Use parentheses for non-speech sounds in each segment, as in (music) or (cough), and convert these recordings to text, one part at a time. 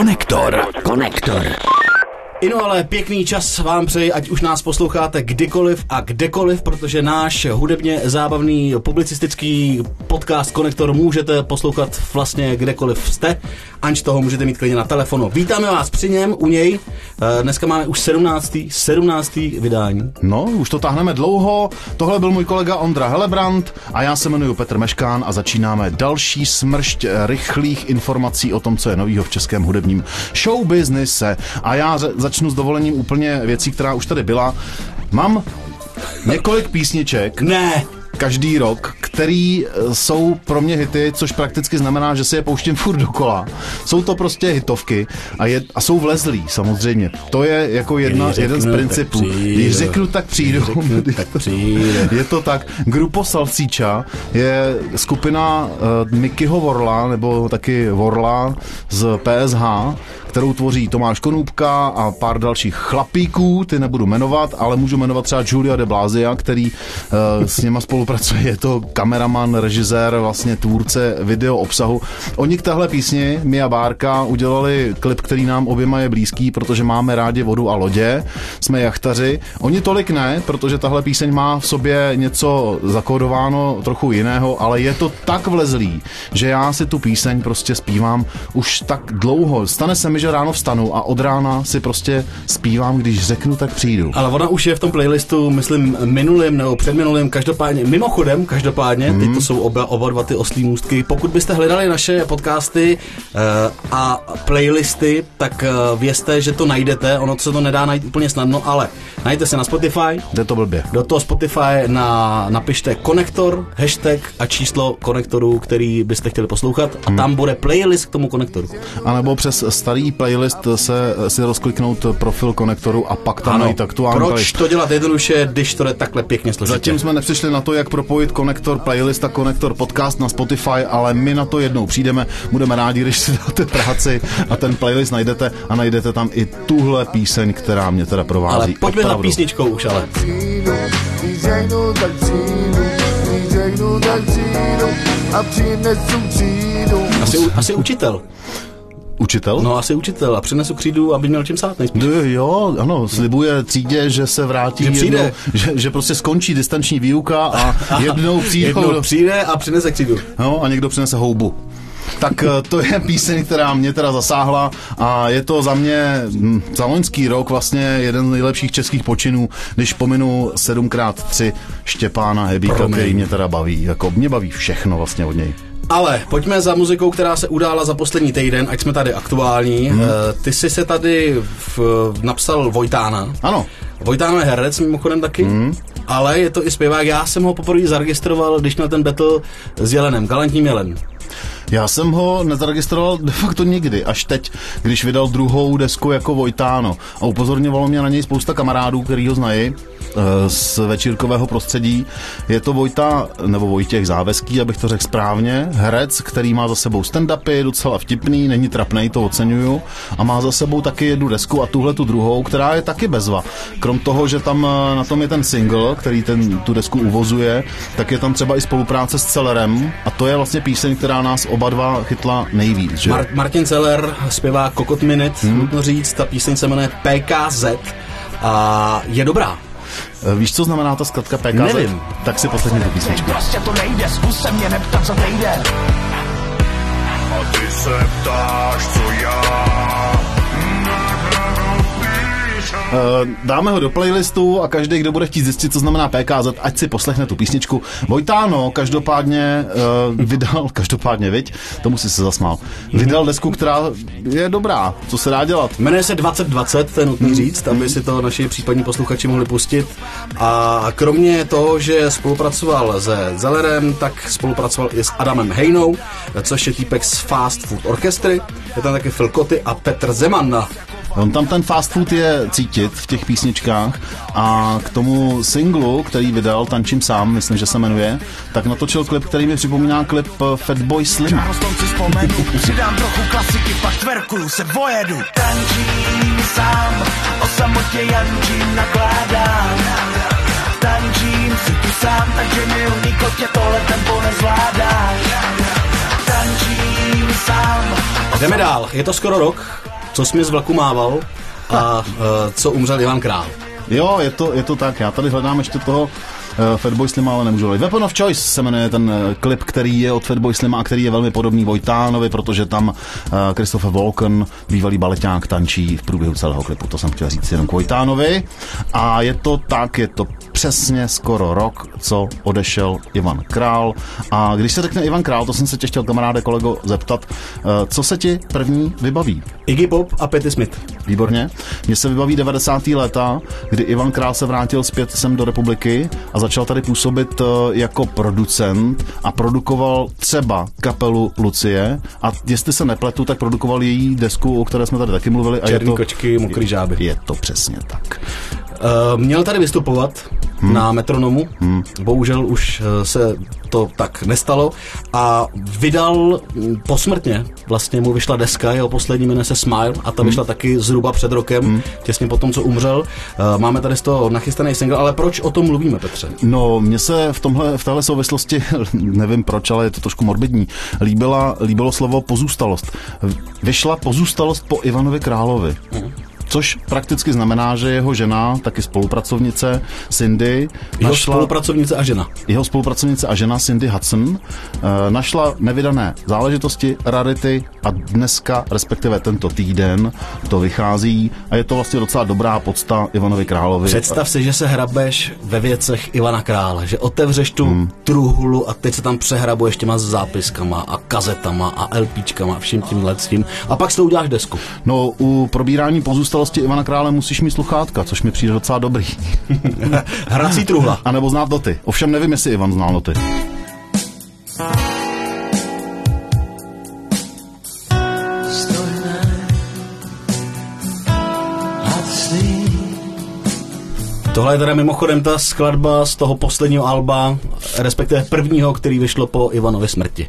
Konektor. Konektor. Ino ale pěkný čas vám přeji, ať už nás posloucháte kdykoliv a kdekoliv, protože náš hudebně zábavný publicistický podcast Konektor můžete poslouchat vlastně kdekoliv jste, anž toho můžete mít klidně na telefonu. Vítáme vás při něm, u něj. Eh, Dneska máme už 17. 17. vydání. No, už to táhneme dlouho. Tohle byl můj kolega Ondra Helebrant a já se jmenuji Petr Meškán a začínáme další smršť rychlých informací o tom, co je novýho v českém hudebním showbiznise. A já ře- začnu s dovolením úplně věcí, která už tady byla. Mám několik písniček, Ne, každý rok, který eh, jsou pro mě hity, což prakticky znamená, že si je pouštím furt dokola. Jsou to prostě hitovky a, je, a jsou vlezlí samozřejmě. To je jako jedna, Když jeden z řeknu, principů. přijdu. Když řeknu, tak přijdu. řeknu, (laughs) tak přijde. Je to tak. Grupo Salsíča je skupina uh, Mikyho Vorla, nebo taky Vorla z PSH, kterou tvoří Tomáš Konůbka a pár dalších chlapíků, ty nebudu jmenovat, ale můžu jmenovat třeba Julia de Blázia, který uh, s něma spolupracuje. Je to kameraman, režisér, vlastně tvůrce video obsahu. Oni k téhle písni, Mia Bárka, udělali klip, který nám oběma je blízký, protože máme rádi vodu a lodě, jsme jachtaři. Oni tolik ne, protože tahle píseň má v sobě něco zakódováno trochu jiného, ale je to tak vlezlý, že já si tu píseň prostě zpívám už tak dlouho. Stane se mi, že ráno vstanu a od rána si prostě zpívám, když řeknu, tak přijdu. ale ona už je v tom playlistu, myslím, minulým nebo předminulým, každopádně, mimochodem, každopádně, Mhm. teď to jsou oba, oba dva ty oslí můstky. Pokud byste hledali naše podcasty uh, a playlisty, tak uh, vězte, že to najdete, ono se to nedá najít úplně snadno, ale najděte se na Spotify, Jde to blbě. do toho Spotify na, napište konektor, hashtag a číslo konektoru, který byste chtěli poslouchat a tam bude playlist k tomu konektoru. A nebo přes starý playlist se si rozkliknout profil konektoru a pak tam najít aktuální proč playlist. to dělat jednoduše, když to jde takhle pěkně složitě? Zatím jsme nepřišli na to, jak propojit konektor playlist a konektor podcast na Spotify, ale my na to jednou přijdeme. Budeme rádi, když si dáte práci a ten playlist najdete a najdete tam i tuhle píseň, která mě teda provází. Ale pojďme za Opravdu. písničkou už, ale. Asi, u- asi učitel. Učitel? No, asi učitel. A přinesu křídu, aby měl čím sát nejspíš. Jo, jo, ano, slibuje třídě, že se vrátí Že přijde. jednou, že, že prostě skončí distanční výuka a (laughs) jednou přijdou, Jednou přijde a přinese křídu. no, a někdo přinese houbu. Tak eh, to je píseň, která mě teda zasáhla a je to za mě hm, za loňský rok vlastně jeden z nejlepších českých počinů, když pominu 7x3 Štěpána Hebíka, Promiň. který mě teda baví. Jako mě baví všechno vlastně od něj. Ale pojďme za muzikou, která se udála za poslední týden, ať jsme tady aktuální. Hmm. Ty jsi se tady v, napsal Vojtána. Ano, Vojtáno je herec mimochodem taky, hmm. ale je to i zpěvák. Já jsem ho poprvé zaregistroval, když měl ten battle s Jelenem, Galantním Jelen. Já jsem ho nezaregistroval de facto nikdy, až teď, když vydal druhou desku jako Vojtáno. A upozorňovalo mě na něj spousta kamarádů, který ho znají eh, z večírkového prostředí. Je to Vojta, nebo Vojtěch Záveský, abych to řekl správně, herec, který má za sebou stand-upy, docela vtipný, není trapnej, to oceňuju. A má za sebou taky jednu desku a tuhle tu druhou, která je taky bezva. Krom toho, že tam eh, na tom je ten single, který ten, tu desku uvozuje, tak je tam třeba i spolupráce s Celerem a to je vlastně píseň, která nás oba dva chytla nejvíc. Že? Mar- Martin Celer zpěvá Kokot Minute, hmm. nutno říct, ta píseň se jmenuje PKZ a je dobrá. Eh, Víš, co znamená ta zkratka PKZ? Nevím. Tak si poslechni tu písničku. Prostě to nejde, zkus se mě neptat, co nejde. A ty se ptáš, co já Dáme ho do playlistu a každý, kdo bude chtít zjistit, co znamená PKZ, ať si poslechne tu písničku. Vojtáno každopádně uh, vydal, (laughs) každopádně, viď, tomu si se zasmál, vydal desku, která je dobrá, co se dá dělat. Jmenuje se 2020, to je nutný říct, aby si to naši případní posluchači mohli pustit. A kromě toho, že spolupracoval se Zellerem, tak spolupracoval i s Adamem Hejnou, což je týpek z Fast Food Orchestry. Je tam taky Phil Koty a Petr Zeman. On tam ten fast food je cítit v těch písničkách a k tomu singlu, který vydal Tančím sám, myslím, že se jmenuje, tak natočil klip, který mi připomíná klip eh, Fatboy Slim. Hostom si vzpomenu, (laughs) přidám trochu klasiky, pak tverkuju se vojedu. Tančím sám, o samotě Jančím nakládám. Tančím si tu sám, takže mi u nikotě tohle tempo nezvládá. Tančím sám, Jdeme dál, je to skoro rok, co jsi mi z vlaku mával a uh, co umřel Ivan Král. Jo, je to, je to tak. Já tady hledám ještě toho Fatboy Slima, ale nemůžu hledat. Weapon of Choice se jmenuje ten uh, klip, který je od Fatboy Slima a který je velmi podobný Vojtánovi, protože tam uh, Christopher Walken, bývalý baleťák, tančí v průběhu celého klipu. To jsem chtěl říct jenom k Vojtánovi. A je to tak, je to přesně skoro rok, co odešel Ivan Král. A když se řekne Ivan Král, to jsem se tě chtěl kamaráde kolego zeptat, uh, co se ti první vybaví? Iggy Pop a Patti Smith. Výborně. Mně se vybaví 90. léta, kdy Ivan Král se vrátil zpět sem do republiky a začal tady působit eh, jako producent a produkoval třeba kapelu Lucie a jestli se nepletu, tak produkoval její desku, o které jsme tady taky mluvili. A Černý je to, kočky, mokrý žáby. Je to přesně tak. Uh, měl tady vystupovat hmm. na metronomu, hmm. bohužel už uh, se to tak nestalo a vydal mm, posmrtně, vlastně mu vyšla deska, jeho poslední jmenuje se Smile a ta hmm. vyšla taky zhruba před rokem, hmm. těsně po tom, co umřel. Uh, máme tady z toho nachystaný single, ale proč o tom mluvíme, Petře? No, mně se v, tomhle, v téhle souvislosti, (laughs) nevím proč, ale je to trošku morbidní, líbila, líbilo slovo pozůstalost. Vyšla pozůstalost po Ivanovi Královi. Hmm což prakticky znamená, že jeho žena, taky spolupracovnice Cindy, jeho našla, spolupracovnice a žena. Jeho spolupracovnice a žena Cindy Hudson eh, našla nevydané záležitosti, rarity a dneska, respektive tento týden, to vychází a je to vlastně docela dobrá podsta Ivanovi Královi. Představ si, že se hrabeš ve věcech Ivana Krále, že otevřeš tu hmm. truhlu a teď se tam přehrabuješ těma zápiskama a kazetama a LPčkama a vším tím tím a pak si to uděláš desku. No, u probírání pozůstal pozůstalosti Ivana Krále musíš mít sluchátka, což mi přijde docela dobrý. (laughs) Hrací truhla. A nebo znát noty. Ovšem nevím, jestli Ivan znal noty. Tohle je teda mimochodem ta skladba z toho posledního alba, respektive prvního, který vyšlo po Ivanovi smrti.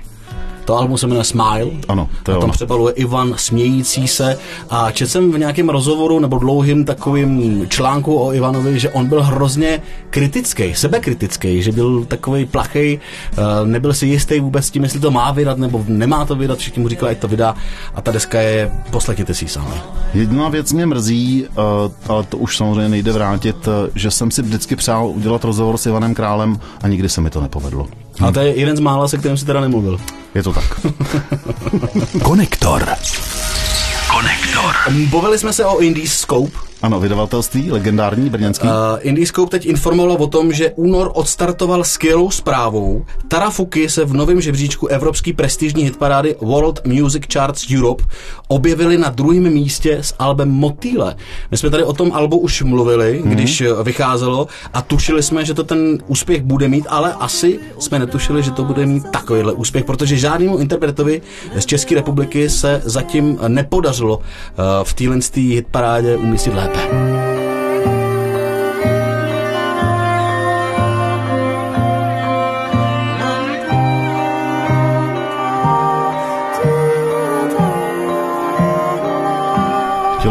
To album se jmenuje Smile. Ano, to je a tam přebaluje Ivan smějící se. A četl jsem v nějakém rozhovoru nebo dlouhým takovým článku o Ivanovi, že on byl hrozně kritický, sebekritický, že byl takový plachej, eh, nebyl si jistý vůbec tím, jestli to má vydat nebo nemá to vydat. Všichni mu říkali, ať to vydá. A ta deska je, poslechněte si ji sami. Jedna věc mě mrzí, eh, ale to už samozřejmě nejde vrátit, eh, že jsem si vždycky přál udělat rozhovor s Ivanem Králem a nikdy se mi to nepovedlo. A to je jeden z mála, se kterým si teda nemluvil. Je to tak. Konektor. Konektor. Bavili jsme se o Indies Scope, ano, vydavatelství, legendární brněnský. Uh, Indiscope teď informoval o tom, že únor odstartoval skvělou zprávou. Tarafuky se v novém žebříčku evropský prestižní hitparády World Music Charts Europe objevili na druhém místě s albem Motýle. My jsme tady o tom albu už mluvili, mm-hmm. když vycházelo a tušili jsme, že to ten úspěch bude mít, ale asi jsme netušili, že to bude mít takovýhle úspěch, protože žádnému interpretovi z České republiky se zatím nepodařilo uh, v téhle hitparádě umístit lépe. Lépe.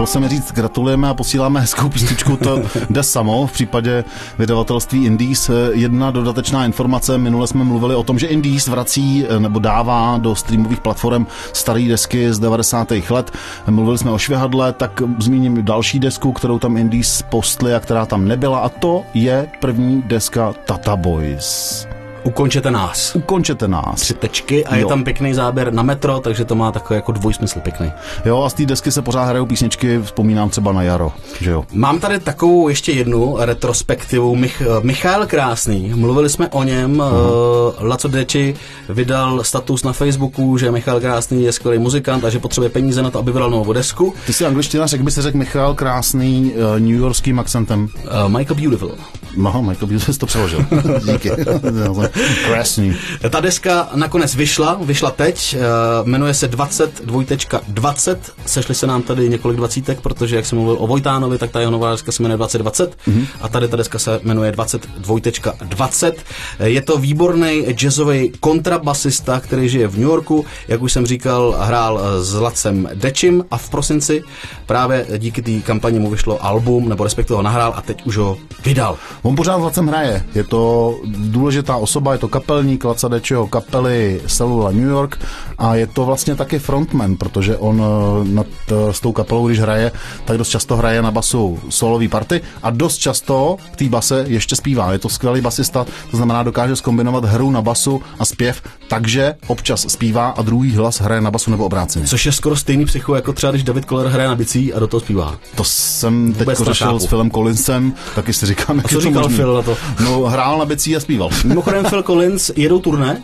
Chtělo se mi říct, gratulujeme a posíláme hezkou písničku, to (laughs) jde samo. V případě vydavatelství Indies jedna dodatečná informace. Minule jsme mluvili o tom, že Indies vrací nebo dává do streamových platform staré desky z 90. let. Mluvili jsme o Švihadle, tak zmíním další desku, kterou tam Indies postli a která tam nebyla a to je první deska Tata Boys. Ukončete nás. Ukončete nás. Tři tečky a jo. je tam pěkný záběr na metro, takže to má takový jako dvojsmysl pěkný. Jo, a z té desky se pořád hrajou písničky, vzpomínám třeba na Jaro, že jo. Mám tady takovou ještě jednu retrospektivu. Mich, Michal Krásný, mluvili jsme o něm, uh, Laco Deči vydal status na Facebooku, že Michal Krásný je skvělý muzikant a že potřebuje peníze na to, aby vydal novou desku. Ty jsi angličtina, řekl by se řekl Michal Krásný uh, New Yorkským akcentem. Uh, Michael Beautiful. No, Michael Beautiful to přeložil. (laughs) Díky. (laughs) Krásný. Ta deska nakonec vyšla, vyšla teď, uh, jmenuje se 22.20. 20. Sešli se nám tady několik dvacítek, protože jak jsem mluvil o Vojtánovi, tak ta jeho nová deska se jmenuje 2020 mm-hmm. a tady ta deska se jmenuje 22.20. 20. Je to výborný jazzový kontrabasista, který žije v New Yorku, jak už jsem říkal, hrál s Lacem Dečim a v prosinci právě díky té kampani mu vyšlo album, nebo respektive ho nahrál a teď už ho vydal. On pořád s Lacem hraje, je to důležitá osoba osoba, je to kapelník Laca Dečeho kapely Celula New York a je to vlastně taky frontman, protože on eh, nad, eh, s tou kapelou, když hraje, tak dost často hraje na basu solový party a dost často v té base ještě zpívá. Je to skvělý basista, to znamená, dokáže skombinovat hru na basu a zpěv, takže občas zpívá a druhý hlas hraje na basu nebo obráceně. Což je skoro stejný psycho, jako třeba když David Koller hraje na bicí a do toho zpívá. To jsem teď řešil s Philem Collinsem, taky si říkám, jak co je to říkal možný. Phil na to? No, hrál na bicí a zpíval. Mimochodem Phil Collins jedou turné,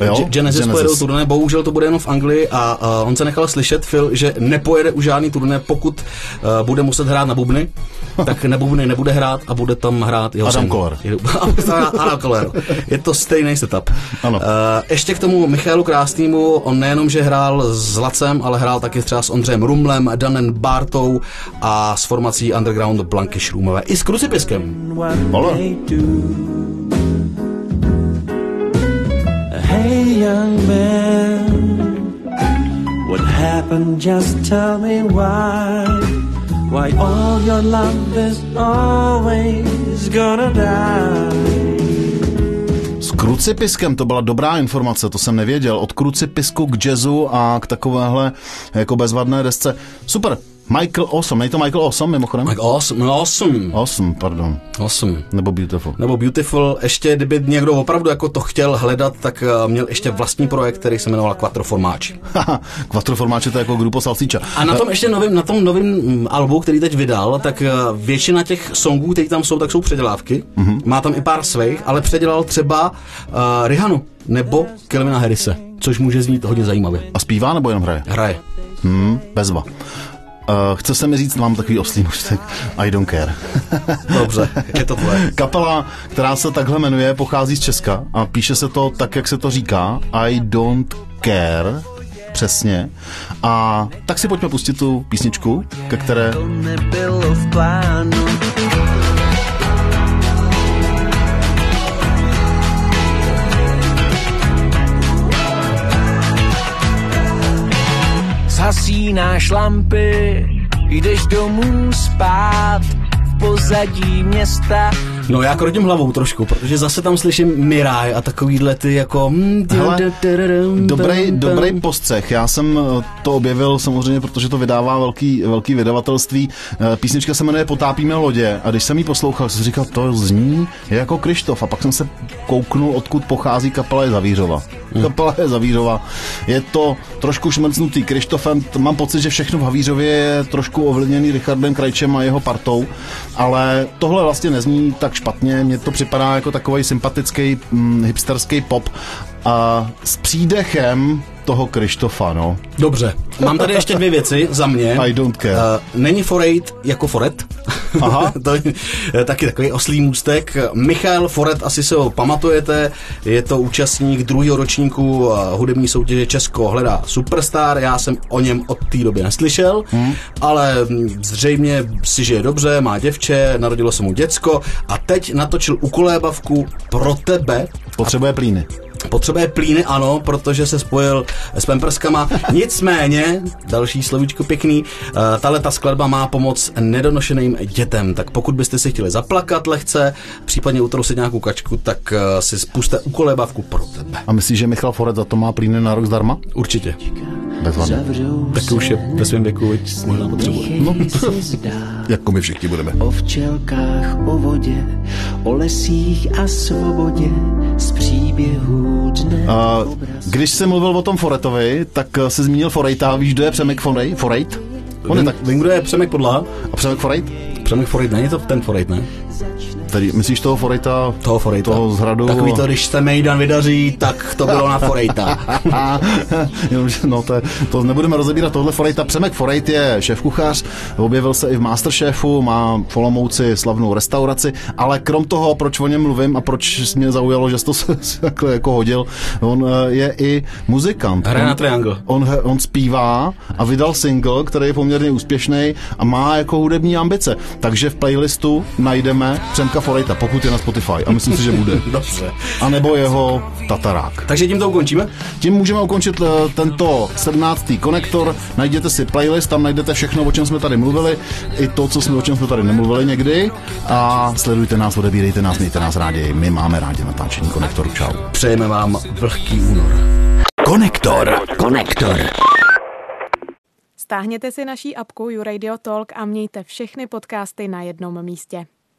Jo? Ge- Genesis, Genesis. pojedou turné, bohužel to bude jenom v Anglii a, a on se nechal slyšet, Phil, že nepojede už žádný turné, pokud uh, bude muset hrát na bubny, (laughs) tak na bubny nebude hrát a bude tam hrát jeho Adam. Koller. Je- (laughs) Adam Koller. Je to stejný setup. Ano. Uh, ještě k tomu Michalu Krásnému, on nejenom, že hrál s Lacem, ale hrál taky třeba s Ondřejem Rumlem, Danem Bartou a s formací Underground Blanky Šrůmové. I s Krucipiskem. Vole. Hey, young man, what happened? Just tell me why. Why all your love is always gonna die. Krucipiskem to byla dobrá informace, to jsem nevěděl. Od krucipisku k jazzu a k takovéhle jako bezvadné desce. Super. Michael Awesome, nejde to Michael Awesome mimochodem? Tak awesome, awesome, Awesome, pardon. awesome. Nebo Beautiful. Nebo Beautiful, ještě kdyby někdo opravdu jako to chtěl hledat, tak eh, měl ještě vlastní projekt, který se jmenoval Quattro Formáči. Haha, (laughs) Quattro Formáče to je jako Grupo Salsicha. A na tom ještě novým, na tom novém mm, albu, který teď vydal, tak eh, většina těch songů, které tam jsou, tak jsou předělávky. Mm-hmm. Má tam i pár svých, ale předělal třeba uh, Rihanu nebo Kelvina Harrise, což může znít hodně zajímavě. A zpívá nebo jenom hraje? Hraje. Hmm, bezva. Uh, chce se mi říct, mám takový oslý můstek, I don't care. (laughs) Dobře, je to tvoje. Kapela, která se takhle jmenuje, pochází z Česka a píše se to tak, jak se to říká, I don't care, přesně. A tak si pojďme pustit tu písničku, ke které To nebylo v plánu. Zhasínáš lampy, jdeš domů spát v pozadí města. No já krotím hlavou trošku, protože zase tam slyším Mirai a takovýhle ty jako... Hele, Dobrý, dobrý postřeh. Já jsem eh, to objevil samozřejmě, protože to vydává velký, velký vydavatelství. Eh, Písnička se jmenuje Potápíme lodě a když jsem ji poslouchal, jsem říkal, to zní jako Krištof a pak jsem se kouknul, odkud pochází kapela je Zavířova. Kapela je Zavířova. Je to trošku šmrcnutý Krištofem. Mám pocit, že všechno v Havířově je trošku ovlivněný Richardem Krajčem a jeho partou, ale tohle vlastně nezní tak špatně. Mně to připadá jako takový sympatický hm, hipsterský pop a s přídechem toho Krištofa, no. Dobře, mám tady ještě dvě věci za mě. I don't care. Uh, není Forejt jako Foret. Aha. (laughs) to je taky takový oslý můstek. Michal Foret, asi se ho pamatujete, je to účastník druhého ročníku uh, hudební soutěže Česko hledá Superstar. Já jsem o něm od té doby neslyšel, hmm. ale zřejmě si žije dobře, má děvče, narodilo se mu děcko a teď natočil ukolébavku pro tebe Potřebuje plíny. Potřebuje plíny, ano, protože se spojil s Pemperskama. Nicméně, další slovíčko pěkný, uh, tahle ta skladba má pomoc nedonošeným dětem. Tak pokud byste si chtěli zaplakat lehce, případně utrousit nějakou kačku, tak uh, si spuste ukolébavku pro tebe. A myslíš, že Michal Forec za to má plíny na rok zdarma? Určitě. Bezvadně. Zavřou Tak už je ve svém věku, veď možná potřebuje. No. (laughs) Jako my všichni budeme. O včelkách, o vodě, o lesích a svobodě z příběhů dne. A když jsi mluvil o tom Foretovi, tak eh, jsi zmínil Forejta. Víš, kdo je Přemek Forej? Forejt? On je tak. Vím, kdo je Přemek Podlaha? A Přemek Forejt? Přemek Forejt, není to ten Forejt, ne? Tedy, myslíš toho Forejta? Toho Forejta. Toho z hradu? Takový to, když se Mejdan vydaří, tak to bylo na Forejta. (laughs) No to, je, to nebudeme rozebírat tohle Forejta. Přemek Forejt je šéf-kuchař, objevil se i v Masterchefu, má v Olomouci slavnou restauraci, ale krom toho, proč o něm mluvím a proč mě zaujalo, že jsi to (laughs) takhle jako hodil, on eh, je i muzikant. Hraje on, na triangle. On, on zpívá a vydal single, který je poměrně úspěšný a má jako hudební ambice. Takže v playlistu najdeme Přemka Forejta, pokud je na Spotify. A myslím si, že bude. (laughs) Dobře. A nebo jeho Tatarák. Takže tím to ukončíme? Tím můžeme ukončit eh, tento 17. konektor. Najděte si playlist, tam najdete všechno, o čem jsme tady mluvili, i to, co jsme, o čem jsme tady nemluvili někdy. A sledujte nás, odebírejte nás, mějte nás rádi. My máme rádi natáčení konektoru. Čau. Přejeme vám vlhký únor. Konektor. Konektor. Stáhněte si naší apku YouRadio Talk a mějte všechny podcasty na jednom místě.